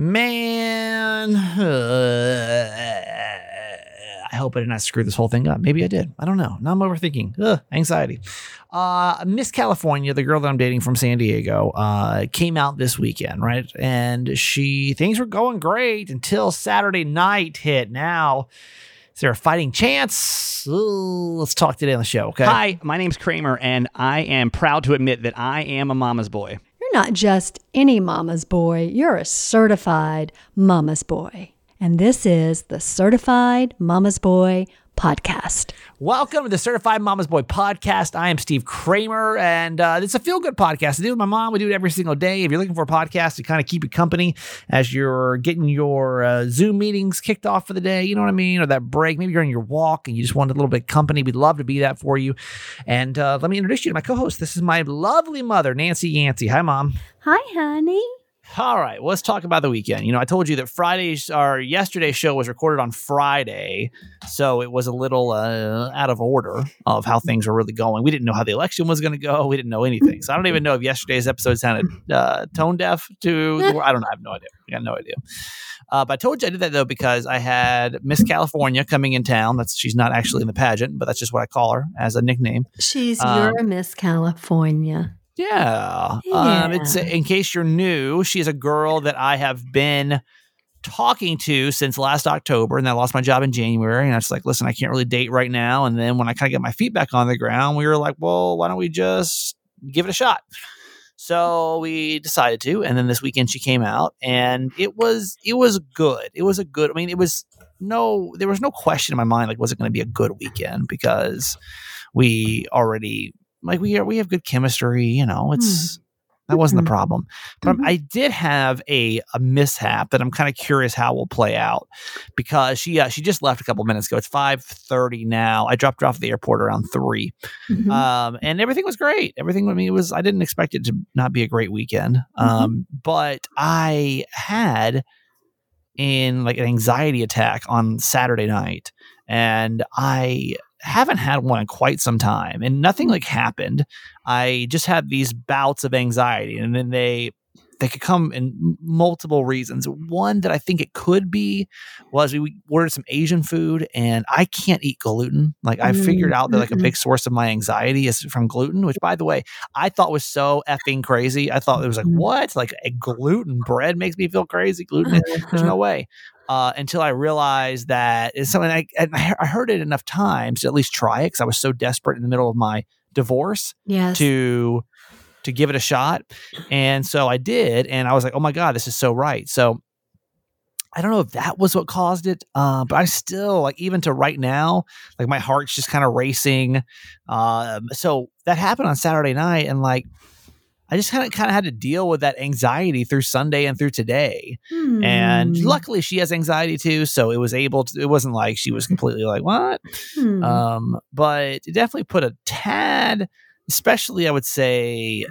Man, I hope I did not screw this whole thing up. Maybe I did. I don't know. Now I'm overthinking. Ugh, anxiety. Uh, Miss California, the girl that I'm dating from San Diego, uh, came out this weekend, right? And she things were going great until Saturday night hit. Now, is there a fighting chance? Ooh, let's talk today on the show. Okay. Hi, my name's Kramer, and I am proud to admit that I am a mama's boy. Not just any mama's boy, you're a certified mama's boy. And this is the Certified Mama's Boy podcast. Welcome to the Certified Mama's Boy podcast. I am Steve Kramer, and uh, it's a feel good podcast. I do it with my mom. We do it every single day. If you're looking for a podcast to kind of keep you company as you're getting your uh, Zoom meetings kicked off for the day, you know what I mean? Or that break. Maybe you're on your walk and you just want a little bit of company. We'd love to be that for you. And uh, let me introduce you to my co host. This is my lovely mother, Nancy Yancey. Hi, Mom. Hi, honey. All right, well, let's talk about the weekend. You know, I told you that Friday's our yesterday's show was recorded on Friday, so it was a little uh, out of order of how things were really going. We didn't know how the election was going to go. We didn't know anything, so I don't even know if yesterday's episode sounded uh, tone deaf to. The, I don't know. I have no idea. I got no idea. Uh, but I told you I did that though because I had Miss California coming in town. That's she's not actually in the pageant, but that's just what I call her as a nickname. She's Um, your Miss California. Yeah. Um, it's in case you're new, she's a girl that I have been talking to since last October, and I lost my job in January. And I was like, listen, I can't really date right now. And then when I kind of get my feet back on the ground, we were like, well, why don't we just give it a shot? So we decided to, and then this weekend she came out, and it was it was good. It was a good. I mean, it was no, there was no question in my mind like was it going to be a good weekend because we already like we are we have good chemistry. You know, it's that wasn't the Mhm. problem. But Mhm. I did have a a mishap that I'm kind of curious how will play out because she uh, she just left a couple minutes ago. It's five thirty now. I dropped her off at the airport around three, Mhm. um, and everything was great. Everything I mean it was I didn't expect it to not be a great weekend, um, but I had in like an anxiety attack on Saturday night, and I haven't had one in quite some time, and nothing like happened. I just had these bouts of anxiety, and then they they could come in multiple reasons. One that I think it could be was we ordered some Asian food, and I can't eat gluten. Like I figured out that like a big source of my anxiety is from gluten, which by the way I thought was so effing crazy. I thought it was like Mhm. what like a gluten bread makes me feel crazy. Gluten, there's Uh-huh. no way. Uh, until I realized that it's something I, and I I heard it enough times to at least try it because I was so desperate in the middle of my divorce yes. to to give it a shot. And so I did, and I was like, oh my god, this is so right. So I don't know if that was what caused it, uh, but I still like even to right now, like my heart's just kind of racing. Um, so that happened on Saturday night, and like I just kind of kind of had to deal with that anxiety through Sunday and through today. And Hmm. luckily, she has anxiety too, so it was able to. It wasn't like she was completely like what. Hmm. Um, but it definitely put a tad, especially I would say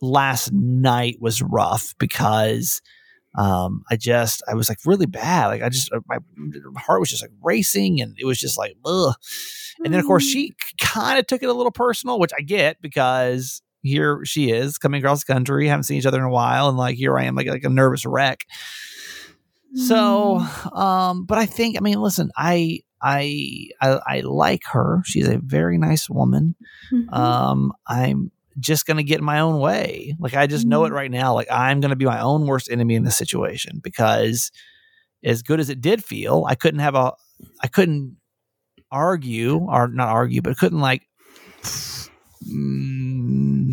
last night was rough because um I just I was like really bad. Like I just uh, my heart was just like racing and it was just like ugh. And then of course she kind of took it a little personal, which I get because here she is coming across the country, haven't seen each other in a while, and like here I am like like a nervous wreck. So, um, but I think, I mean, listen, I, I, I, I like her. She's a very nice woman. Mhm. Um, I'm just gonna get in my own way. Like I just know it Mhm. right now. Like I'm gonna be my own worst enemy in this situation because, as good as it did feel, I couldn't have a, I couldn't argue or not argue, but couldn't like. mm,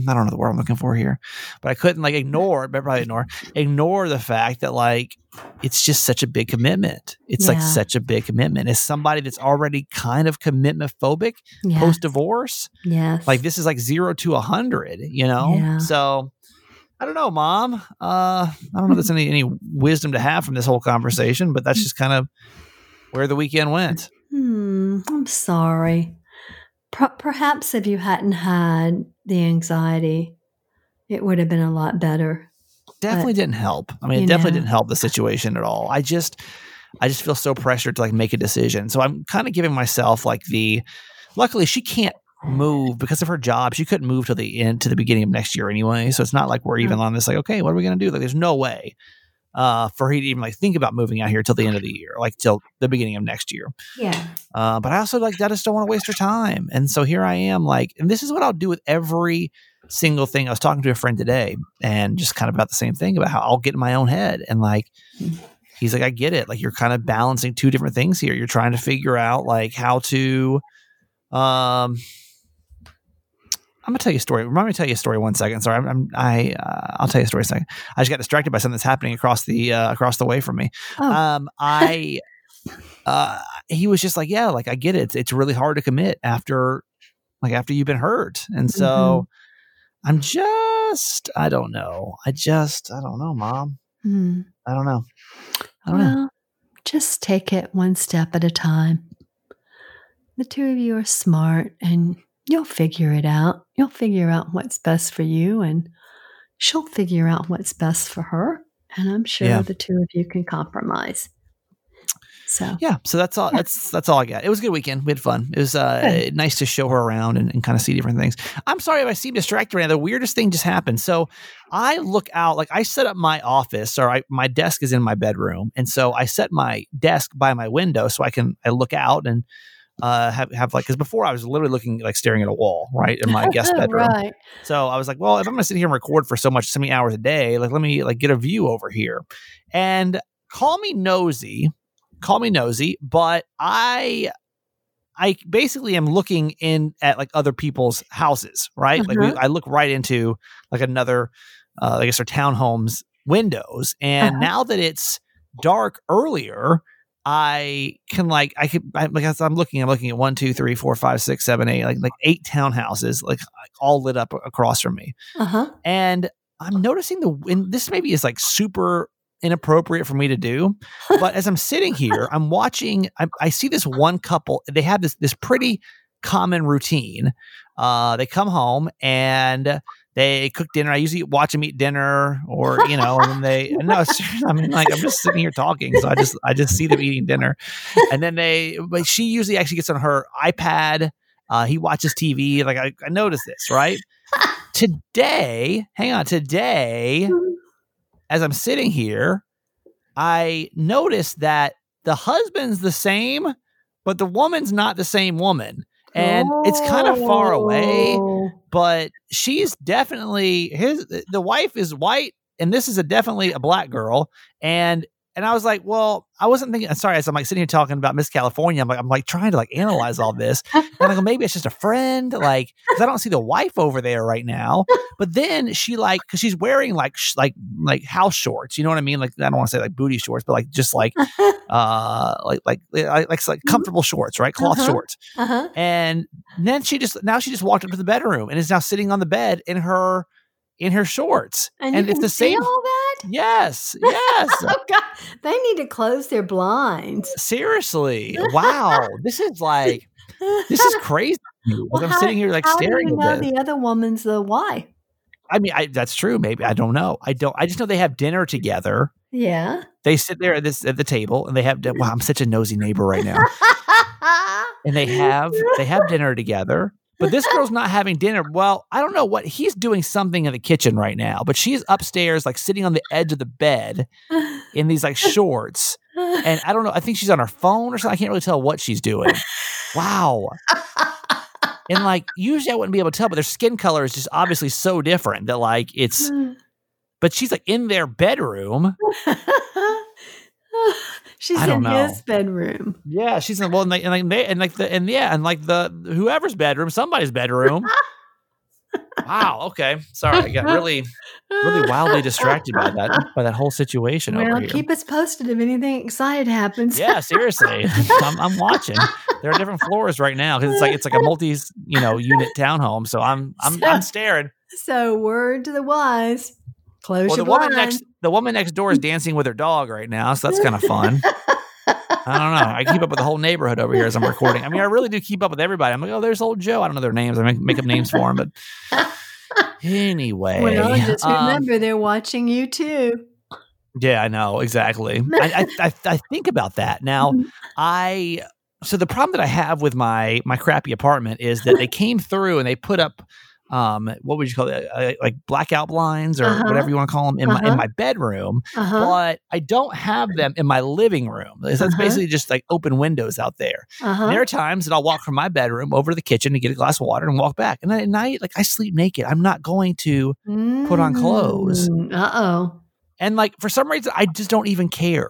I don't know the word I'm looking for here, but I couldn't like ignore, but probably ignore, ignore the fact that like it's just such a big commitment. It's like such a big commitment. As somebody that's already kind of commitment phobic yes. post divorce, yes. like this is like zero to a hundred, you know? Yeah. So I don't know, mom. Uh I don't know if there's any any wisdom to have from this whole conversation, but that's just kind of where the weekend went. Hmm, I'm sorry. Per- perhaps if you hadn't had the anxiety, it would have been a lot better. Definitely didn't help. I mean, it definitely know. didn't help the situation at all. I just I just feel so pressured to like make a decision. So I'm kind of giving myself like the luckily she can't move because of her job. She couldn't move to the end to the beginning of next year anyway. So it's not like we're even on this like, okay, what are we gonna do? Like there's no way. Uh, for he to even like think about moving out here till the end of the year, like till the beginning of next year. Yeah. Uh, but I also like I just don't want to waste her time. And so here I am, like, and this is what I'll do with every single thing. I was talking to a friend today and just kind of about the same thing about how I'll get in my own head and like he's like, I get it. Like you're kind of balancing two different things here. You're trying to figure out like how to um I'm gonna tell you a story. Remind me to tell you a story. One second. Sorry, I'm, I'm I uh, I'll tell you a story a second. I just got distracted by something that's happening across the uh, across the way from me. Oh. Um, I uh, he was just like, yeah, like I get it. It's, it's really hard to commit after like after you've been hurt, and so I'm just I don't know. I just I don't know, mom. Hmm. I don't know. I don't know. Well, just take it one step at a time. The two of you are smart and you'll figure it out. You'll figure out what's best for you and she'll figure out what's best for her. And I'm sure Yeah. the two of you can compromise. So, Yeah, so that's all. That's that's all I got. It was a good weekend. We had fun. It was uh, Good. nice to show her around and, and kind of see different things. I'm sorry if I seem distracted right now. The weirdest thing just happened. So I look out, like I set up my office, or I, my desk is in my bedroom, and so I set my desk by my window so I can I look out and uh, have have like because before I was literally looking like staring at a wall right in my guest bedroom. right. So I was like, well, if I'm going to sit here and record for so much, so many hours a day, like let me like get a view over here. And call me nosy, call me nosy, but I I basically am looking in at like other people's houses, right? Like we, Uh-huh. I look right into like another, uh, I guess, our townhomes windows, and Uh-huh. now that it's dark earlier. I can like I can I, like I'm looking I'm looking at one two three four five six seven eight like like eight townhouses like all lit up across from me Uh huh. and I'm noticing the and this maybe is like super inappropriate for me to do, but as I'm sitting here, I'm watching. I, I see this one couple. They have this this pretty common routine. Uh, they come home and they cook dinner. I usually watch them eat dinner, or you know, and then they no. I mean, like I'm just sitting here talking, so I just I just see them eating dinner, and then they. But she usually actually gets on her iPad. Uh, he watches TV. Like I, I noticed this, right? today, hang on, today, as I'm sitting here, I noticed that the husband's the same, but the woman's not the same woman. And it's kind of far away. But she's definitely his the wife is white and this is a definitely a black girl and and I was like, well, I wasn't thinking. Sorry, as I'm like sitting here talking about Miss California, I'm like, I'm like trying to like analyze all this, and I go, maybe it's just a friend, like, because I don't see the wife over there right now. But then she like, because she's wearing like sh- like like house shorts, you know what I mean? Like, I don't want to say like booty shorts, but like just like uh like like like like, like comfortable shorts, right? Cloth Uh-huh. shorts. Uh huh. And then she just now she just walked up to the bedroom and is now sitting on the bed in her in her shorts. And, And you it's can the see same- all that? Yes, yes. Oh, God. They need to close their blinds. Seriously. Wow. This is like this is crazy. Well, I'm how- sitting here like staring you at know the other woman's the why. I mean, I, that's true. Maybe I don't know. I don't. I just know they have dinner together. Yeah. They sit there at this at the table and they have. Wow, I'm such a nosy neighbor right now. and they have they have dinner together. But this girl's not having dinner. Well, I don't know what he's doing something in the kitchen right now, but she's upstairs, like sitting on the edge of the bed in these like shorts. And I don't know. I think she's on her phone or something. I can't really tell what she's doing. Wow. And like usually I wouldn't be able to tell, but their skin color is just obviously so different that like it's hmm. but she's like in their bedroom. She's in know. his bedroom. Yeah, she's in well and like and like, they, and like the and yeah, and like the whoever's bedroom, somebody's bedroom. wow, okay. Sorry, I got really really wildly distracted by that by that whole situation over Well, here. keep us posted if anything excited happens. yeah, seriously, I'm, I'm watching. There are different floors right now because it's like it's like a multi you know unit townhome. So I'm I'm I'm staring. So, word to the wise: close Well, the your woman next the woman next door is dancing with her dog right now, so that's kind of fun. I don't know. I keep up with the whole neighborhood over here as I'm recording. I mean, I really do keep up with everybody. I'm like, oh, there's old Joe. I don't know their names. I make, make up names for them, but anyway. well, just um, remember they're watching you too. Yeah, I know exactly. I, I, I think about that now. Mhm. I so the problem that I have with my my crappy apartment is that they came through and they put up um, what would you call it? Uh, like blackout blinds or Uh-huh. whatever you want to call them in my in Uh-huh. my bedroom, Uh-huh. but I don't have them in my living room. That's Uh-huh. basically just like open windows out there. Uh-huh. There are times that I'll walk from my bedroom over to the kitchen to get a glass of water and walk back. And then at night, like I sleep naked. I'm not going to. put on clothes. Uh oh. And like for some reason, I just don't even care.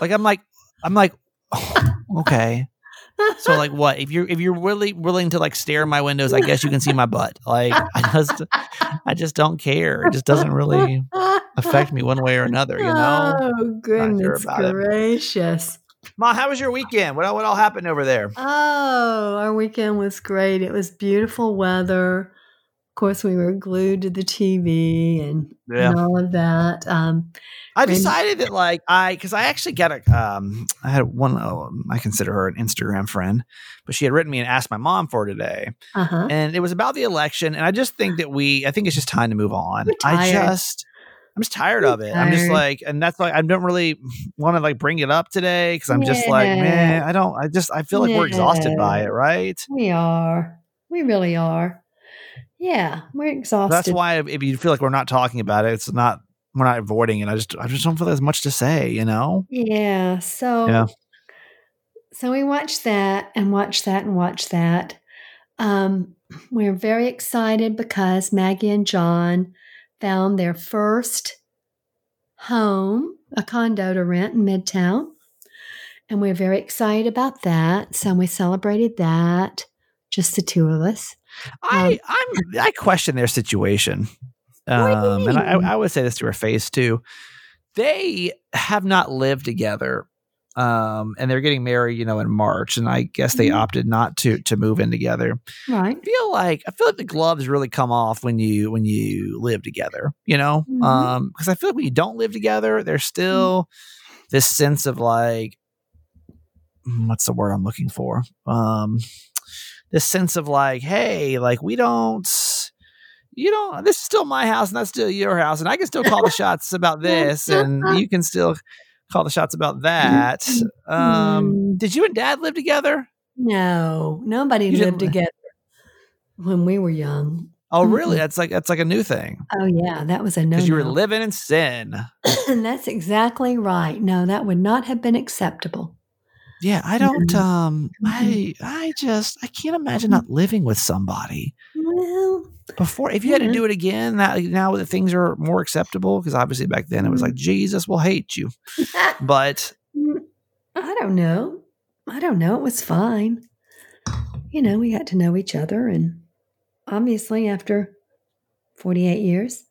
like I'm like I'm like okay. So like what if you're if you're really willing to like stare in my windows, I guess you can see my butt. Like I just I just don't care. It just doesn't really affect me one way or another. You know. Oh goodness about it. gracious! Mom, how was your weekend? What what all happened over there? Oh, our weekend was great. It was beautiful weather. Of course, we were glued to the TV and, Yeah. and all of that. Um, I decided that like I because I actually got a um I had one oh, I consider her an Instagram friend, but she had written me and asked my mom for today, uh huh. and it was about the election, and I just think that we I think it's just time to move on. I just I'm just tired of it. I'm just like, and that's why I don't really want to like bring it up today because I'm just like, man, I don't. I just I feel like we're exhausted by it, right? We are. We really are. Yeah, we're exhausted. That's why if, you feel like we're not talking about it, it's not we're not avoiding it. I just I just don't feel there's much to say, you know. Yeah. So Yeah. so we watched that and watched that and watched that. Um, we're very excited because Maggie and John found their first home, a condo to rent in Midtown. And we're very excited about that. So we celebrated that, just the two of us. I I'm I question their situation. What do you Um, and I. I would say this to her face too. They have not lived together, um, and they're getting married, you know, in March. And I guess they Mhm. opted not to to move in together. Right. I feel like I feel like the gloves really come off when you when you live together. You know, Mhm. um, because I feel like when you don't live together, there's still this sense of like, mm, what's the word I'm looking for? Um, this sense of like, hey, like we don't. You don't. This is still my house, and that's still your house, and I can still call the shots about this, and you can still call the shots about that. Um, Mm. did you and Dad live together? No, nobody You lived together when we were young. Oh, really? Mm-mm. That's like that's like a new thing Oh yeah, that was a no. because you were living in sin. and that's exactly right. No, that would not have been acceptable. Yeah, I don't. Um, I Mhm. I just I can't imagine not living with somebody Well, before. If you had to do it again, that now that things are more acceptable, because obviously back then it was like Jesus will hate you. But I don't know. I don't know. It was fine. You know, we got to know each other, and obviously, after forty-eight years,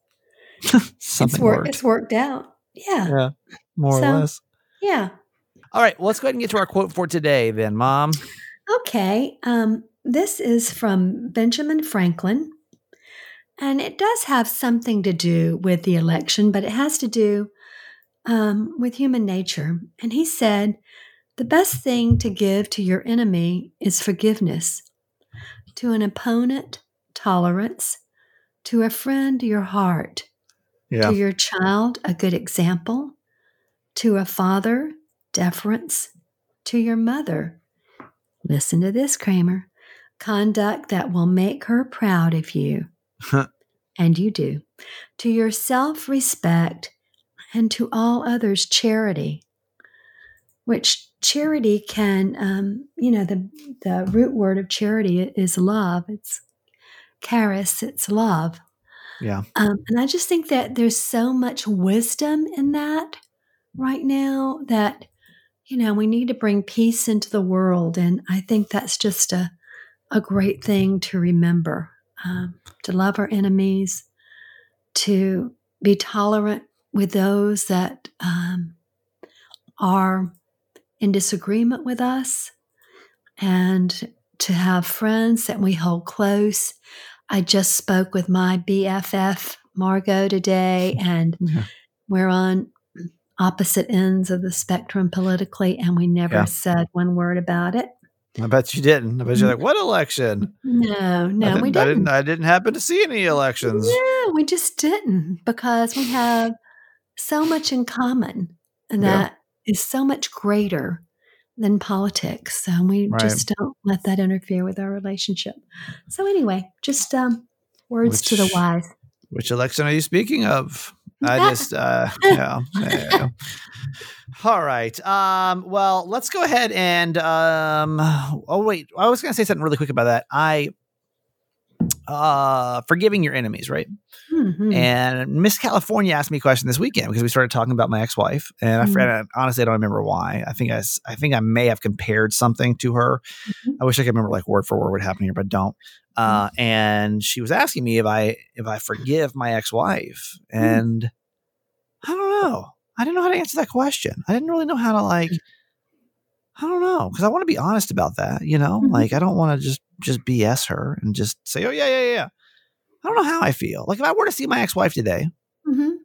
something it's worked. worked. It's worked out. Yeah, Yeah, more So- or less. yeah. All right, well, let's go ahead and get to our quote for today, then, Mom. Okay. Um, this is from Benjamin Franklin. And it does have something to do with the election, but it has to do um, with human nature. And he said, The best thing to give to your enemy is forgiveness, to an opponent, tolerance, to a friend, your heart, Yeah, to your child, a good example, to a father, deference, to your mother. Listen to this, Kramer. Conduct that will make her proud of you. and you do. To your self respect, and to all others, charity. Which charity can, um, you know, the, the root word of charity is love. It's charis, it's love. yeah, Um, and I just think that there's so much wisdom in that right now that, you know, we need to bring peace into the world. And I think that's just a, a great thing to remember um, to love our enemies, to be tolerant with those that um, are in disagreement with us, and to have friends that we hold close. I just spoke with my BFF, Margot, today, and Yeah. we're on opposite ends of the spectrum politically, and we never Yeah. said one word about it. I bet you didn't. I bet you're like, what election? No, no, didn't, we didn't. didn't. I didn't happen to see any elections. Yeah, we just didn't because we have so much in common and Yeah. that is so much greater than politics. So we Right. just don't let that interfere with our relationship. So anyway, just um Words to the wise. Which election are you speaking of? I just, uh, yeah. yeah. All right. Um, well, let's go ahead and, um, oh, wait. I was going to say something really quick about that. I, uh, forgiving your enemies, right? Mhm. And Miss California asked me a question this weekend because we started talking about my ex-wife, and I Mhm. forgot. Honestly, I don't remember why. I think I, I think I may have compared something to her. Mhm. I wish I could remember like word for word what happened here, but don't. Uh, and she was asking me if I if I forgive my ex-wife, and I don't know. I didn't know how to answer that question. I didn't really know how to like. I don't know because I want to be honest about that. You know, Mhm. like I don't want to just just BS her and just say, "Oh yeah, yeah, yeah." I don't know how I feel. Like if I were to see my ex-wife today, Mhm.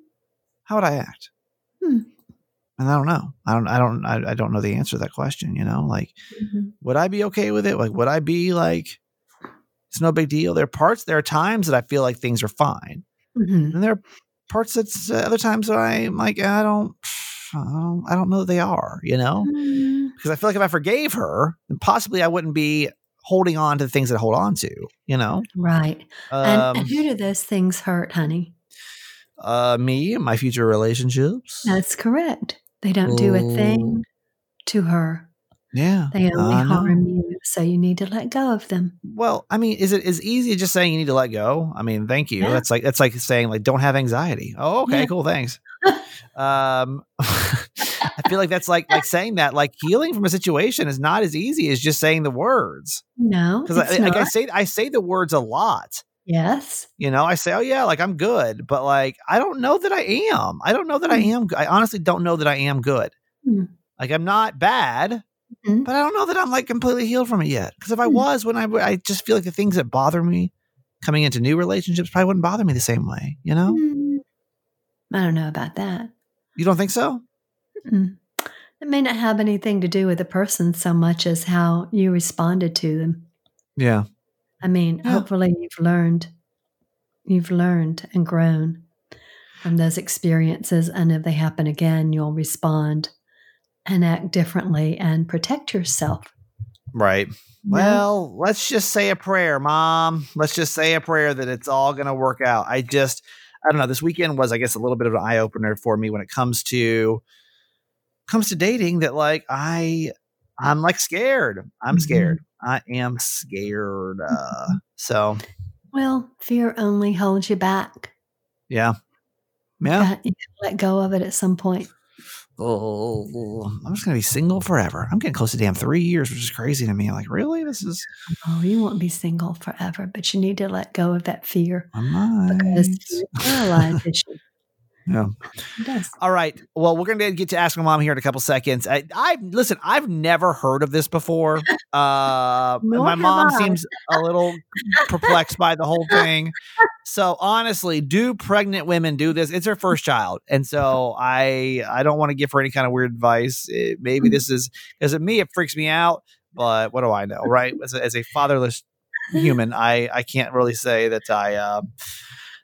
how would I act? Hmm. And I don't know. I don't. I don't. I, I don't know the answer to that question. You know, like Mhm. would I be okay with it? Like would I be like, it's no big deal. There are parts. There are times that I feel like things are fine, Mhm. and there are parts that's uh, other times that I'm like I don't. I don't, I don't know that they are. You know, Mhm. Because I feel like if I forgave her, then possibly I wouldn't be holding on to the things that I hold on to. You know, Right. And, um, and who do those things hurt, honey? uh, me and my future relationships. That's correct. They don't do a thing to her. Yeah, They only know. harm you. So you need to let go of them. Well, I mean, is it as easy as just saying you need to let go? I mean, thank you. Yeah. That's like that's like saying like don't have anxiety. Oh, okay, Yeah. cool, thanks. um, I feel like that's like like saying that like healing from a situation is not as easy as just saying the words No. because I, like I say I say the words a lot. yes. You know, I say, oh yeah, like I'm good, but like I don't know that I am. I don't know that I Hmm. am. I honestly don't know that I am good. Hmm. Like I'm not bad, Mhm. but I don't know that I'm like completely healed from it yet. Because if I Hmm. was, when I I just feel like the things that bother me coming into new relationships probably wouldn't bother me the same way. You know, Mm, I don't know about that. you don't think so? Mm. It may not have anything to do with the person so much as how you responded to them. Yeah, I mean, Yeah. hopefully you've learned, you've learned and grown from those experiences, and if they happen again, you'll respond and act differently and protect yourself. right. Well, let's just say a prayer, mom. Let's just say a prayer that it's all going to work out. I just, I don't know. This weekend was, I guess, a little bit of an eye opener for me when it comes to comes to dating. That like I, I'm like scared. I'm Mhm. scared. I am scared. Uh, so well, fear only holds you back. yeah, yeah. You let go of it at some point. Oh, I'm just gonna be single forever. I'm getting close to damn three years, which is crazy to me. I'm like, really? This is Oh, you won't be single forever, but you need to let go of that fear I might. because fear paralyzes you. Yeah. It does. All right. Well, we're gonna get to ask my mom here in a couple seconds. I, I listen. I've never heard of this before. Uh, my mom I. seems a little perplexed by the whole thing. So honestly, do pregnant women do this? It's her first child, and so I I don't want to give her any kind of weird advice. It- maybe Mm. this is because of me. It freaks me out. But what do I know, right? As a, as a fatherless human, I I can't really say that I uh,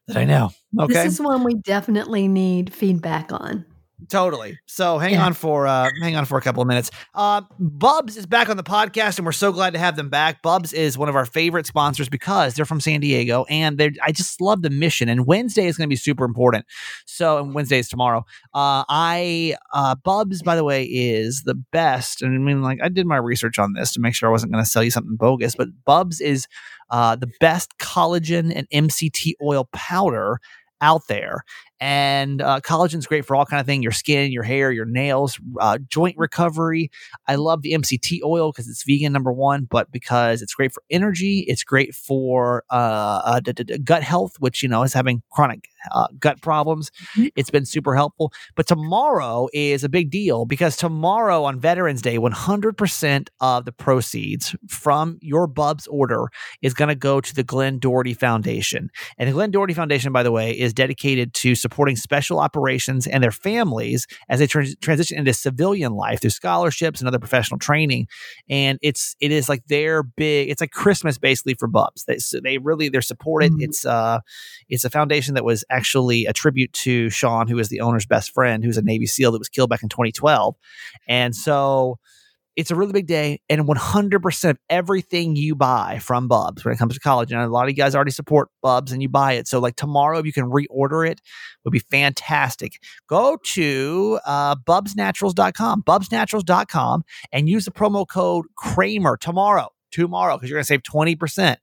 that I know. Okay. This is one we definitely need feedback on. Totally. So hang Yeah. on for uh hang on for a couple of minutes. Uh Bubs is back on the podcast and we're so glad to have them back. Bubs is one of our favorite sponsors because they're from San Diego and they I just love the mission and Wednesday is going to be super important. So and Wednesday is tomorrow. Uh I uh Bubs by the way is the best and I mean like I did my research on this to make sure I wasn't going to sell you something bogus, but Bubs is uh the best collagen and MCT oil powder out there and uh, collagen's great for all kind of thing your skin your hair your nails uh, joint recovery. I love the mct oil because it's vegan number one but because it's great for energy it's great for uh, uh, d- d- gut health which you know is having chronic uh, gut problems. Mhm. it's been super helpful. But tomorrow is a big deal because tomorrow on veterans day 100% of the proceeds from your bubs order is going to go to the glen doherty foundation. And the Glen Doherty Foundation, by the way, is dedicated to supporting special operations and their families as they trans- transition into civilian life through scholarships and other professional training. And it's it is like their big. It's like Christmas basically for Bubs. They so they really they're supported. Mhm. It's uh it's a foundation that was actually a tribute to Sean, who is the owner's best friend, who's a Navy SEAL that was killed back in 2012. And so it's a really big day, and 100% of everything you buy from Bubs when it comes to college, and a lot of you guys already support Bubs and you buy it. So, like tomorrow, if you can reorder it, would be fantastic. Go to uh, bubsnaturals.com, bubsnaturals.com, and use the promo code Kramer tomorrow tomorrow because you're going to save 20%.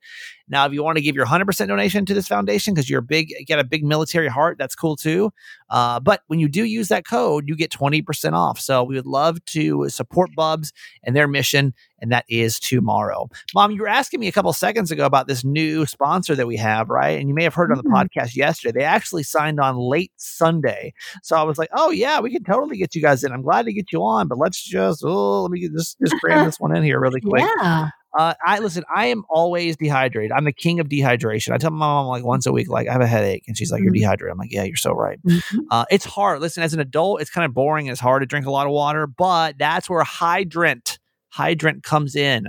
Now, if you want to give your 100% donation to this foundation because you're a big, got a big military heart, that's cool too. Uh, but when you do use that code, you get 20% off. So we would love to support Bubs and their mission, and that is tomorrow. Mom, you were asking me a couple seconds ago about this new sponsor that we have, right? And you may have heard on the Mhm. podcast yesterday. They actually signed on late Sunday. So I was like, oh, yeah, we can totally get you guys in. I'm glad to get you on, but let's just, oh, let me just, just cram this one in here really quick. Yeah. Uh, I listen. I am always dehydrated. I'm the king of dehydration. I tell my mom like once a week, like I have a headache, and she's like, "You're Mhm. dehydrated." I'm like, "Yeah, you're so right." Mhm. Uh, it's hard. Listen, as an adult, it's kind of boring. It's hard to drink a lot of water, but that's where Hydrant Hydrant comes in.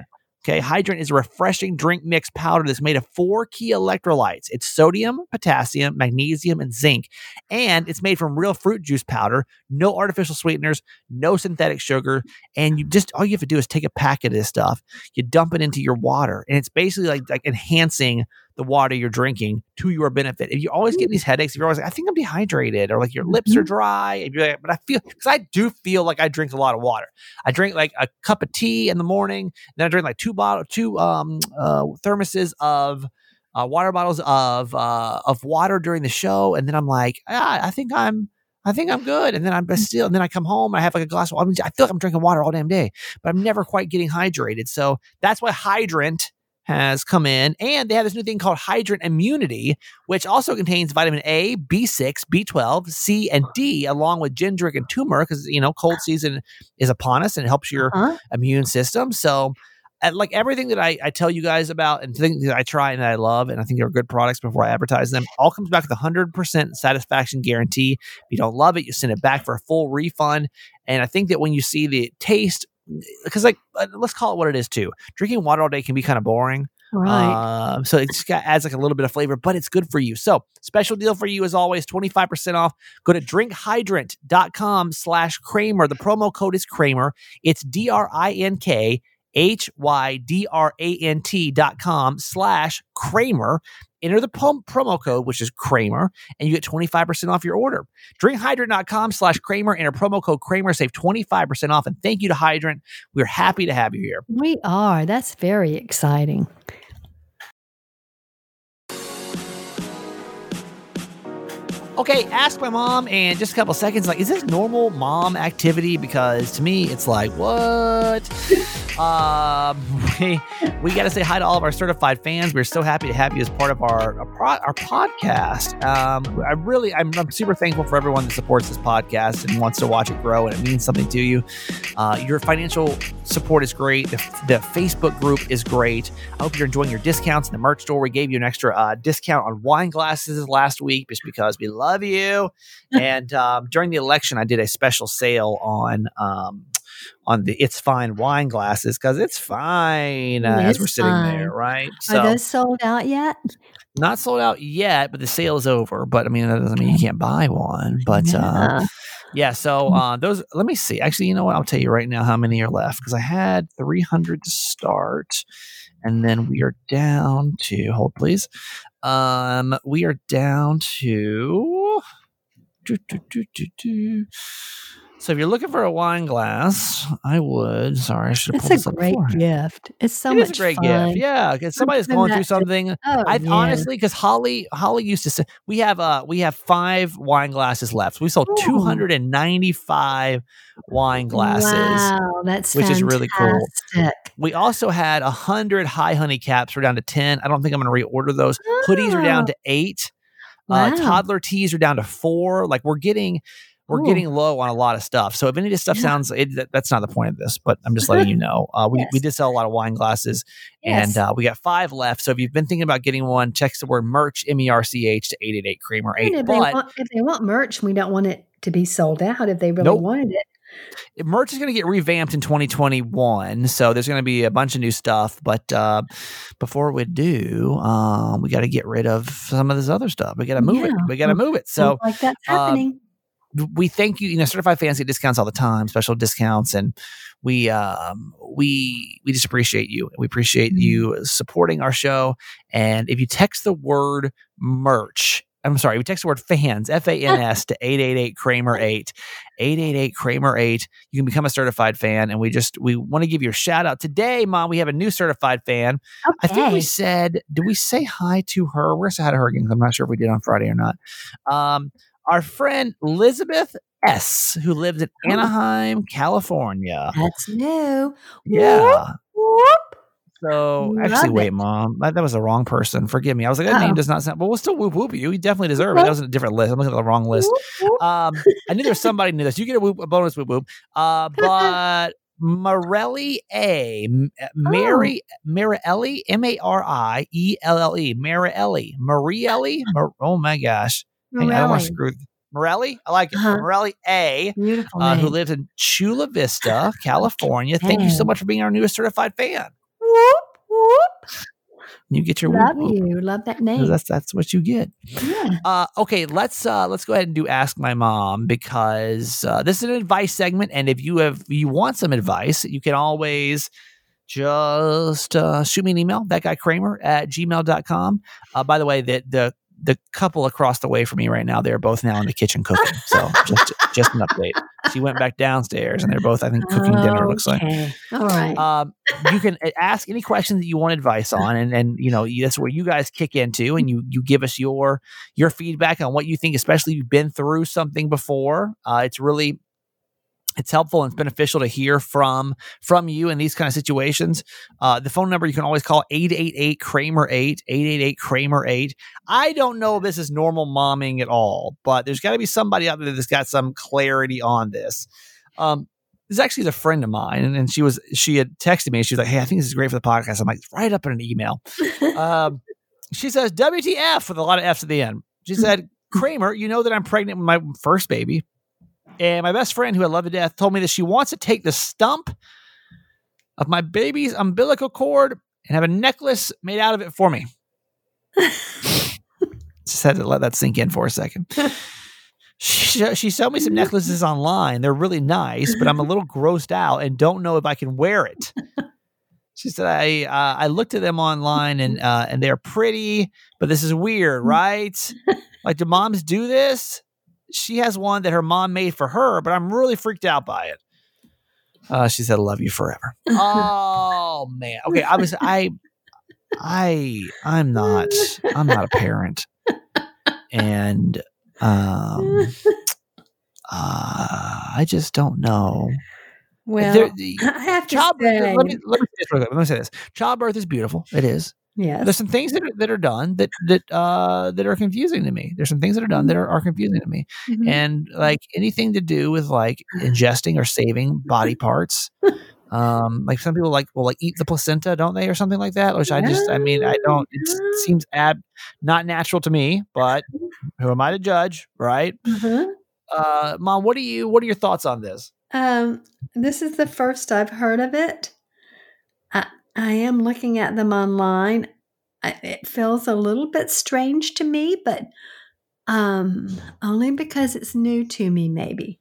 Okay, Hydrant is a refreshing drink mix powder that's made of four key electrolytes. It's sodium, potassium, magnesium, and zinc, and it's made from real fruit juice powder. No artificial sweeteners, no synthetic sugar, and you just all you have to do is take a packet of this stuff you dump it into your water and it's basically like like enhancing the water you're drinking to your benefit. If you always get these headaches if you're always like i think i'm dehydrated or like your lips are dry and you're like but i feel because i do feel like i drink a lot of water. I drink like a cup of tea in the morning then i drink like two bottle two um uh thermoses of uh, water bottles of uh, of water during the show, and then I'm like, ah, I think I'm, I think I'm good, and then I'm still, and then I come home, I have like a glass of, I, mean, I feel like I'm drinking water all damn day, but I'm never quite getting hydrated. So that's why Hydrant has come in, and they have this new thing called Hydrant Immunity, which also contains vitamin A, B6, B12, C, and D, along with ginger and turmeric, because you know cold season is upon us, and it helps your Huh? immune system. So, like everything that I, I tell you guys about and things that I try and that I love, and I think they're good products before I advertise them, all comes back with a hundred percent satisfaction guarantee. If you don't love it, you send it back for a full refund. And I think that when you see the taste, because like uh, let's call it what it is too. Drinking water all day can be kind of boring. Right. Um, so it just got, adds like a little bit of flavor, but it's good for you. So special deal for you as always, 25% off. Go to drinkhydrant.com slash Kramer. The promo code is Kramer. It's D-R-I-N-K H-Y-D-R-A-N-T dot com slash Kramer. Enter the prom- promo code, which is Kramer, and you get 25% off your order. Drinkhydrant.com slash Kramer. Enter promo code Kramer. Save 25% off. And thank you to Hydrant. We're happy to have you here. we are. That's very exciting. Okay, ask my mom and just a couple seconds. Like, is this normal mom activity? Because to me, it's like, what? Um, we, we got to say hi to all of our certified fans. We're so happy to have you as part of our our, podcast. Um, I really, I'm, I'm super thankful for everyone that supports this podcast and wants to watch it grow, and it means something to you. Uh, your financial support is great. The, the Facebook group is great. I hope you're enjoying your discounts in the merch store. We gave you an extra uh, discount on wine glasses last week just because we love you. and um, during the election, I did a special sale on um, on the It's Fine wine glasses because it's fine uh, It as we're sitting fine. there, right? Are those sold out yet? not sold out yet, but the sale is over. But I mean, that doesn't mean you can't buy one. But uh, Yeah. yeah, so uh, those. Let me see. Actually, you know what? I'll tell you right now how many are left because I had 300 to start, and then we are down to. Hold, please. Um, we are down to. do, do, do, do, do. So if you're looking for a wine glass, I would. Sorry, I should have It's pulled a great beforehand. gift. It's so It much is a great fun. gift. Yeah, because somebody's going through something. Oh, I yeah. honestly, because Holly, Holly used to say we have uh we have five wine glasses left. We sold two hundred and ninety five wine glasses. Wow, that's which is really cool. We also had a hundred high honey caps. We're down to ten. I don't think I'm going to reorder those. Hoodies are down Oh. to eight. Wow. Uh, toddler tees are down to four. Like we're getting. We're Ooh. getting low on a lot of stuff. So if any of this stuff Yeah. sounds, it, that- that's not the point of this, but I'm just letting you know. Uh, we, we did sell a lot of wine glasses Yes. and uh, we got five left. So if you've been thinking about getting one, text the word merch, M E R C H, to 888 Kramer 8. And if, they But want, if they want merch, we don't want it to be sold out. If they really Nope. wanted it, merch is going to get revamped in 2021. So there's going to be a bunch of new stuff. But uh, before we do, um, we got to get rid of some of this other stuff. We got to move it. We got to move it. So Sounds like that's um, happening. We thank you. You know, certified fans get discounts all the time, special discounts, and we um, we we just appreciate you. We appreciate Mhm. you supporting our show. And if you text the word merch. I'm sorry, we text the word fans, F A N S, to 888 Kramer 8, 888 Kramer 8. You can become a certified fan. And we just, we want to give you a shout out. Today, Mom, we have a new certified fan. I think we said, did we say hi to her? We're going to say hi to her again 'cause I'm not sure if we did on Friday or not. Um, our friend Elizabeth S., who lives in Oh. Anaheim, California. That's new. Yeah. Whoop. So actually, Love wait, it. Mom, that, that was the wrong person. Forgive me. I was like, that name Uh-oh. does not sound. But we'll still whoop whoop you. You definitely deserve it. That was a different list. I'm looking at the wrong list. Whoop, whoop. Um, I knew there was somebody knew this. You get a, whoop, a bonus whoop whoop. Uh, but Morelli A. uh, Mary Marielli, M A R I E L L E, Marielli, Marielli. Mar- oh my gosh, On, I don't want to Morelli. screw. Morelli, I like it. Uh-huh. Morelli A, uh, who lives in Chula Vista, California. Thank you so much for being our newest certified fan. Whoop, whoop. You get your Love whoop whoop. you. Love that name. That's that's what you get. Yeah. Uh, okay, let's uh, let's go ahead and do ask my mom because uh, this is an advice segment, and if you have you want some advice, you can always just uh, shoot me an email. That guy Kramer at gmail.com. Uh, by the way, the the the couple across the way from me right now, they're both now in the kitchen cooking. So just just an update. She went back downstairs, and they're both I think cooking dinner. Looks like. All right. Um, you can ask any questions that you want advice on, and and you know that's where you guys kick into, and you you give us your your feedback on what you think, especially if you've been through something before. Uh, it's really it's helpful and it's beneficial to hear from from you in these kind of situations. Uh, the phone number you can always call 888 Kramer 8 888 Kramer 8. I don't know if this is normal momming at all, but there's got to be somebody out there that's got some clarity on this. Um, this actually is a friend of mine, and, and she was she had texted me. and She was like, "Hey, I think this is great for the podcast." I'm like, "Write up in an email." um, she says, "WTF?" with a lot of F's at the end. She said, "Kramer, you know that I'm pregnant with my first baby, and my best friend, who I love to death, told me that she wants to take the stump of my baby's umbilical cord and have a necklace made out of it for me." Just had to let that sink in for a second. She, she showed me some necklaces online. They're really nice, but I'm a little grossed out and don't know if I can wear it. She said, "I uh, I looked at them online and uh, and they're pretty, but this is weird, right? like, do moms do this? She has one that her mom made for her, but I'm really freaked out by it." Uh, she said, "Love you forever." oh man, okay. I was I I I'm not I'm not a parent, and um uh, I just don't know. well, There- I have to childbirth. say, Let me let me say this. Let me say this. Childbirth is beautiful. It is. Yes. There's some things that are, that are done that that uh that are confusing to me. There's some things that are done that are, are confusing to me. Mhm. And like anything to do with like ingesting or saving body parts. Um, like some people like will like eat the placenta, don't they, or something like that? Which I just, I mean, I don't. It Yeah. seems ab not natural to me, but who am I to judge, right? Mhm. Uh, mom, what do you? What are your thoughts on this? Um, this is the first I've heard of it. I, I am looking at them online. I, it feels a little bit strange to me, but um, only because it's new to me, maybe.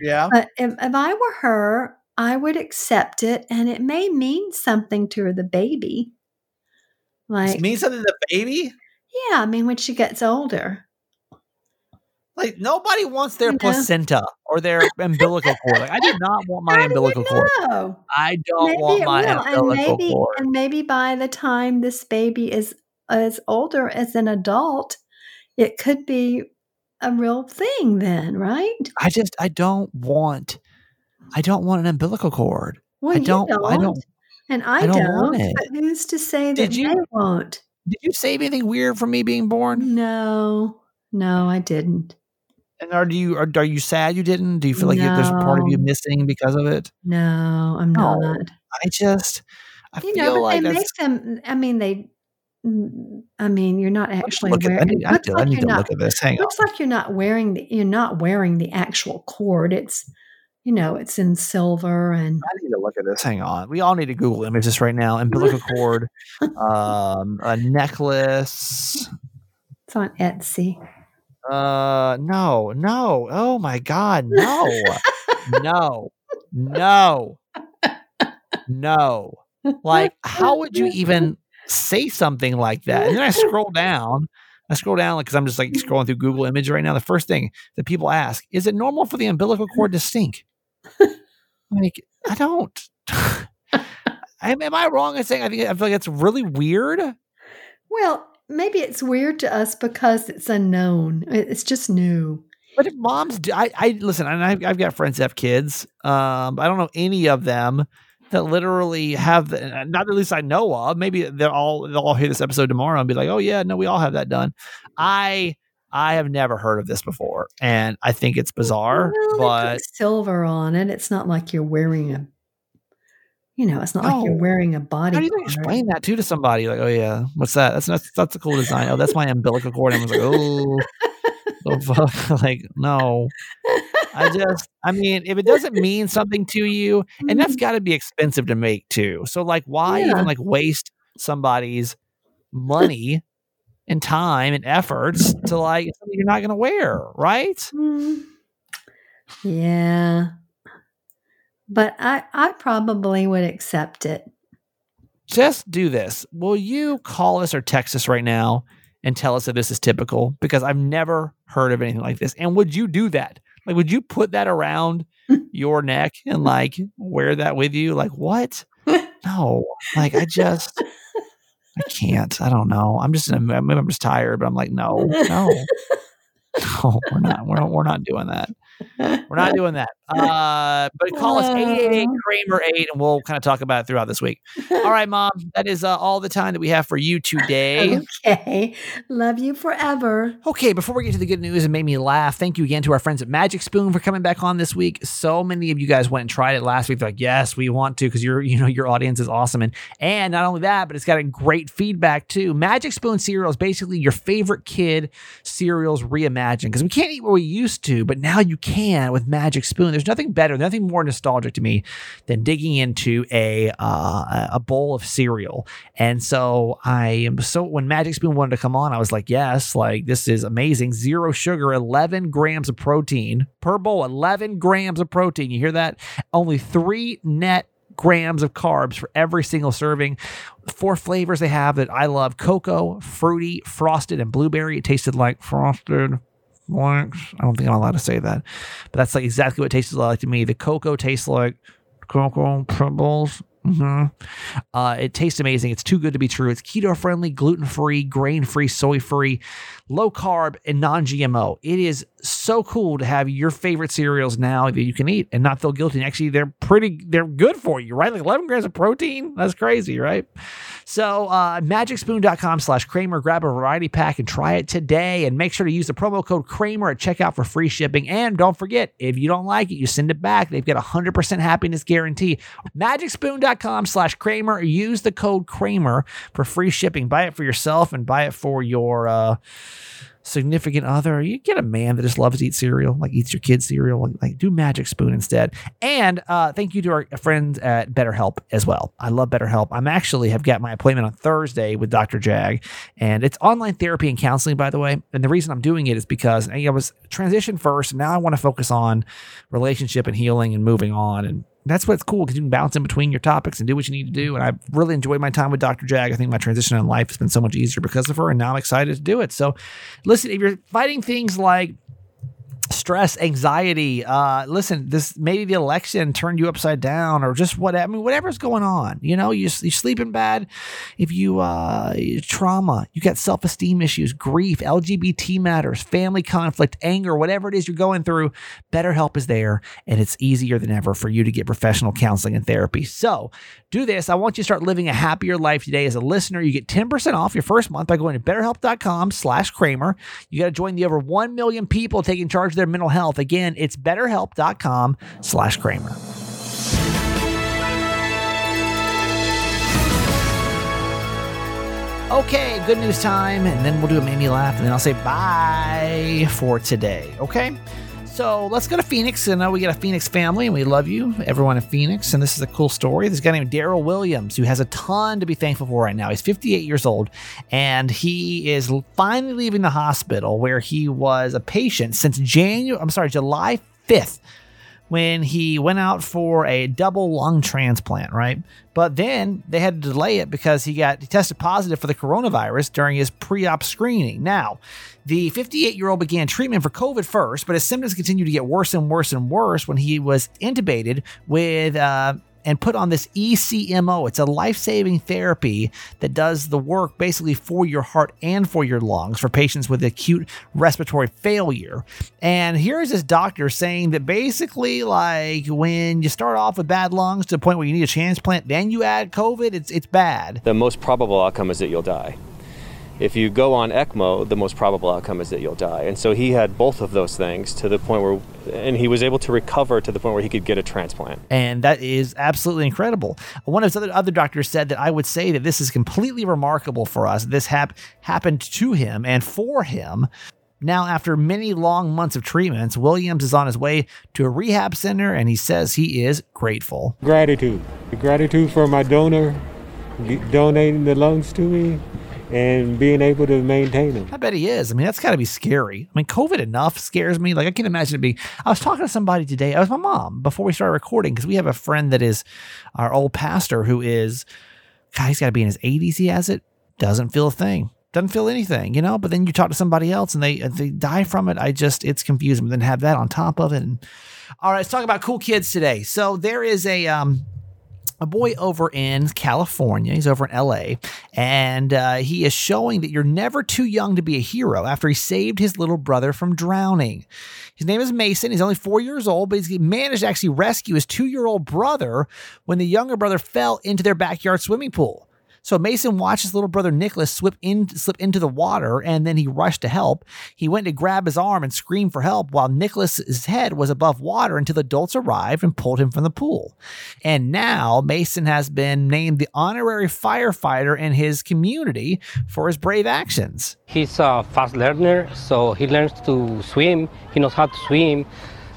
Yeah. But if, if I were her, I would accept it, and it may mean something to the baby. Like, means something to the baby. yeah, I mean, when she gets older. Like nobody wants their know? placenta or their umbilical cord. Like I do not want my How umbilical cord. I don't maybe want my will, and umbilical maybe cord. and maybe by the time this baby is as older as an adult, it could be a real thing. Then, right? I just I don't want I don't want an umbilical cord. Well, I you don't, I don't and I, I don't don't. But who's to say that Did you- they won't? did you save anything weird from me being born? No, no, I didn't. And are you are, are you sad you didn't? Do you feel like you, there's a part of you missing because of it? No, I'm No. not. I just I You feel know, but like they make them. I mean, they. mm, I mean, you're not actually look at, I wearing. need, I looks do, I need to not look at this. Hang on. looks like you're not wearing the you're not wearing the actual cord. It's you know it's in silver and I need to look at this. Hang on. We all need to Google images right now. Umbilical cord, um, a necklace. it's on Etsy. Uh, no, no. Oh my God, no, no, no, no. Like, how would you even say something like that? And then I scroll down. I scroll down like because I'm just like scrolling through Google Image right now. The first thing that people ask is, "It normal for the umbilical cord to stink?" like, I don't. am, am I wrong in saying I think I feel like it's really weird? Well, maybe it's weird to us because it's unknown. It's just new. But if moms do, I, I listen, and I've, I've got friends that have kids. Um, I don't know any of them that literally have the, not at least I know of. Maybe they'll all they'll all hear this episode tomorrow and be like, "Oh yeah, no, we all have that done." I I have never heard of this before, and I think it's bizarre. Well, but silver on it. It's not like you're wearing a. You know, it's not like you're wearing a body. how do you explain that too to somebody? Like, oh yeah, what's that? That's that's, that's a cool design. Oh, that's my umbilical cord. And I was like, oh, oh fuck. like no. I just, I mean, if it doesn't mean something to you, and that's got to be expensive to make too. So, like, why Yeah. even like waste somebody's money and time and efforts to like something you're not going to wear, right? Mm. Yeah. But I, I probably would accept it. Just do this. Will you call us or text us right now and tell us if this is typical? Because I've never heard of anything like this. And would you do that? Like, would you put that around your neck and like wear that with you? Like, what? No. Like, I just, I can't. I don't know. I'm just, in a, maybe I'm just tired, but I'm like, no, no, no, we're not, we're not, we're not doing that. We're not doing that. Uh, but call us 888 Kramer 8 and we'll kind of talk about it throughout this week. All right, mom. That is uh, all the time that we have for you today. Okay. Love you forever. Okay, before we get to the good news and made me laugh, thank you again to our friends at Magic Spoon for coming back on this week. So many of you guys went and tried it last week. They're like, yes, we want to because your you know your audience is awesome. And and not only that, but it's got a great feedback too. Magic Spoon cereal is basically your favorite kid cereals reimagined because we can't eat what we used to, but now you can with Magic Spoon. There's nothing better, nothing more nostalgic to me than digging into a uh, a bowl of cereal. And so I am so when Magic Spoon wanted to come on, I was like, yes, like this is amazing. Zero sugar, 11 grams of protein per bowl, 11 grams of protein. You hear that? Only three net grams of carbs for every single serving. Four flavors they have that I love cocoa, fruity, frosted, and blueberry. It tasted like frosted. I don't think I'm allowed to say that, but that's like exactly what it tastes like to me. The cocoa tastes like cocoa pebbles. hmm Uh, it tastes amazing. It's too good to be true. It's keto friendly, gluten free, grain free, soy free, low carb, and non GMO. It is so cool to have your favorite cereals now that you can eat and not feel guilty. Actually, they're pretty, they're good for you, right? Like 11 grams of protein. That's crazy, right? So, uh, magicspoon.com slash Kramer. Grab a variety pack and try it today. And make sure to use the promo code Kramer at checkout for free shipping. And don't forget, if you don't like it, you send it back. They've got a 100% happiness guarantee. Magicspoon.com slash Kramer. Use the code Kramer for free shipping. Buy it for yourself and buy it for your, uh, significant other. You get a man that just loves to eat cereal, like eats your kid's cereal. Like, like do Magic Spoon instead. And uh, thank you to our friends at BetterHelp as well. I love BetterHelp. I'm actually have got my appointment on Thursday with Dr. Jag, and it's online therapy and counseling, by the way. And the reason I'm doing it is because I was transition first, and now I want to focus on relationship and healing and moving on. And that's what's cool because you can bounce in between your topics and do what you need to do. And I've really enjoyed my time with Dr. Jag. I think my transition in life has been so much easier because of her, and now I'm excited to do it. So, listen, if you're fighting things like stress, anxiety, uh, listen, this maybe the election turned you upside down or just what I mean, whatever's going on, you know, you, you're sleeping bad. If you, uh, trauma, you got self esteem issues, grief, LGBT matters, family conflict, anger, whatever it is you're going through, BetterHelp is there and it's easier than ever for you to get professional counseling and therapy. So do this. I want you to start living a happier life today. As a listener, you get 10% off your first month by going to betterhelp.com slash Kramer. You got to join the over 1 million people taking charge of their mental health. Again, it's betterhelp.com slash Kramer. Okay, good news time, and then we'll do a made me laugh, and then I'll say bye for today. Okay. So let's go to Phoenix. And know we got a Phoenix family and we love you, everyone in Phoenix. And this is a cool story. This guy named Daryl Williams who has a ton to be thankful for right now. He's 58 years old and he is finally leaving the hospital where he was a patient since January, I'm sorry, July 5th when he went out for a double lung transplant, right? But then they had to delay it because he got he tested positive for the coronavirus during his pre-op screening. Now, the 58-year-old began treatment for COVID first, but his symptoms continued to get worse and worse and worse when he was intubated with uh, and put on this ECMO. It's a life saving therapy that does the work basically for your heart and for your lungs for patients with acute respiratory failure. And here's this doctor saying that basically, like when you start off with bad lungs to the point where you need a transplant, then you add COVID, it's, it's bad. The most probable outcome is that you'll die. If you go on ECMO, the most probable outcome is that you'll die. And so he had both of those things to the point where, and he was able to recover to the point where he could get a transplant. And that is absolutely incredible. One of his other, other doctors said that I would say that this is completely remarkable for us. This hap- happened to him and for him. Now, after many long months of treatments, Williams is on his way to a rehab center and he says he is grateful. Gratitude. Gratitude for my donor donating the lungs to me and being able to maintain them. I bet he is. I mean, that's got to be scary. I mean, COVID enough scares me. Like, I can't imagine it being. I was talking to somebody today. I was my mom before we started recording because we have a friend that is our old pastor who is, God, he's got to be in his 80s. He has it. Doesn't feel a thing. Doesn't feel anything, you know. But then you talk to somebody else and they they die from it. I just it's confusing. But then have that on top of it. And, all right, let's talk about cool kids today. So there is a um a boy over in California. He's over in LA, and uh, he is showing that you're never too young to be a hero after he saved his little brother from drowning. His name is Mason. He's only four years old, but he's managed to actually rescue his two year old brother when the younger brother fell into their backyard swimming pool. So Mason watched his little brother Nicholas slip in slip into the water and then he rushed to help. He went to grab his arm and scream for help while Nicholas's head was above water until the adults arrived and pulled him from the pool. And now Mason has been named the honorary firefighter in his community for his brave actions. He's a fast learner, so he learns to swim. He knows how to swim.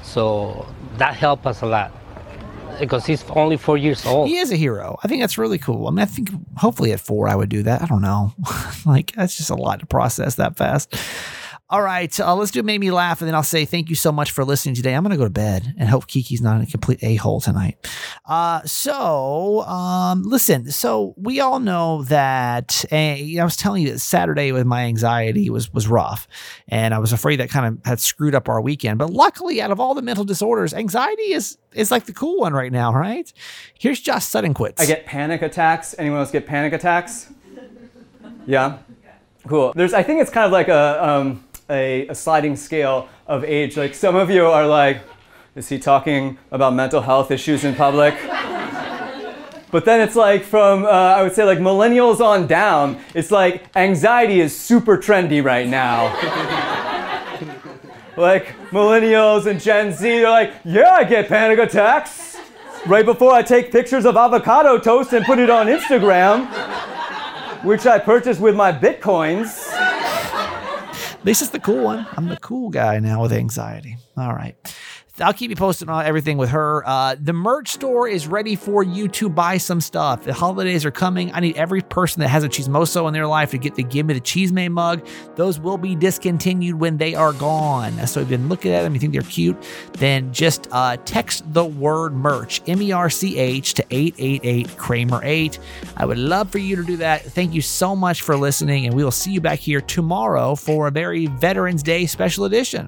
So that helped us a lot because he's only four years old. He is a hero. I think that's really cool. I mean, I think hopefully at four I would do that. I don't know. like that's just a lot to process that fast. All right, uh, let's do Made Me Laugh, and then I'll say thank you so much for listening today. I'm going to go to bed and hope Kiki's not a complete a hole tonight. Uh, so, um, listen, so we all know that uh, I was telling you that Saturday with my anxiety was was rough, and I was afraid that kind of had screwed up our weekend. But luckily, out of all the mental disorders, anxiety is is like the cool one right now, right? Here's Josh Sutton quits. I get panic attacks. Anyone else get panic attacks? Yeah. Cool. There's, I think it's kind of like a, um, a, a sliding scale of age. Like some of you are like, is he talking about mental health issues in public? But then it's like from, uh, I would say, like millennials on down, it's like anxiety is super trendy right now. like millennials and Gen Z they're like, yeah, I get panic attacks right before I take pictures of avocado toast and put it on Instagram, which I purchased with my bitcoins. This is the cool one. I'm the cool guy now with anxiety. All right. I'll keep you posted on everything with her. Uh, the merch store is ready for you to buy some stuff. The holidays are coming. I need every person that has a Chismoso in their life to get the Give Me the Chisme mug. Those will be discontinued when they are gone. So if you've been looking at them, you think they're cute, then just uh, text the word merch, M E R C H, to 888 Kramer 8. I would love for you to do that. Thank you so much for listening, and we will see you back here tomorrow for a very Veterans Day special edition.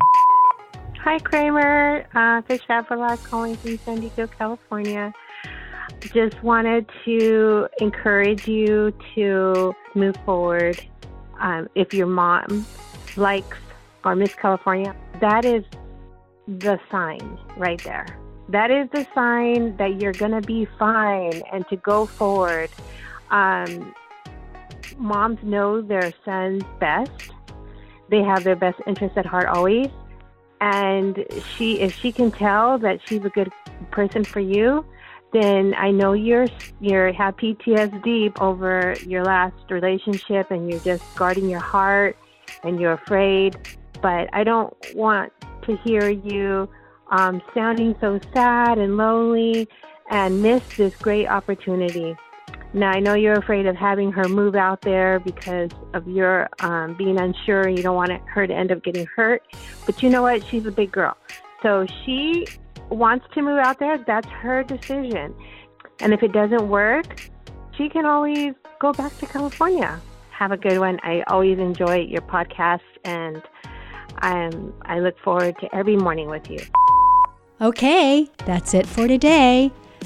Hi, Kramer. Uh, Fish Avila calling from San Diego, California. Just wanted to encourage you to move forward. Um, if your mom likes or Miss California, that is the sign right there. That is the sign that you're going to be fine and to go forward. Um, moms know their son's best. They have their best interests at heart always and she if she can tell that she's a good person for you then I know you're you're have PTSD over your last relationship and you're just guarding your heart and you're afraid but I don't want to hear you um, sounding so sad and lonely and miss this great opportunity. Now, I know you're afraid of having her move out there because of your um, being unsure and you don't want her to end up getting hurt. But you know what? She's a big girl. So she wants to move out there. That's her decision. And if it doesn't work, she can always go back to California. Have a good one. I always enjoy your podcast and I'm, I look forward to every morning with you. Okay, that's it for today.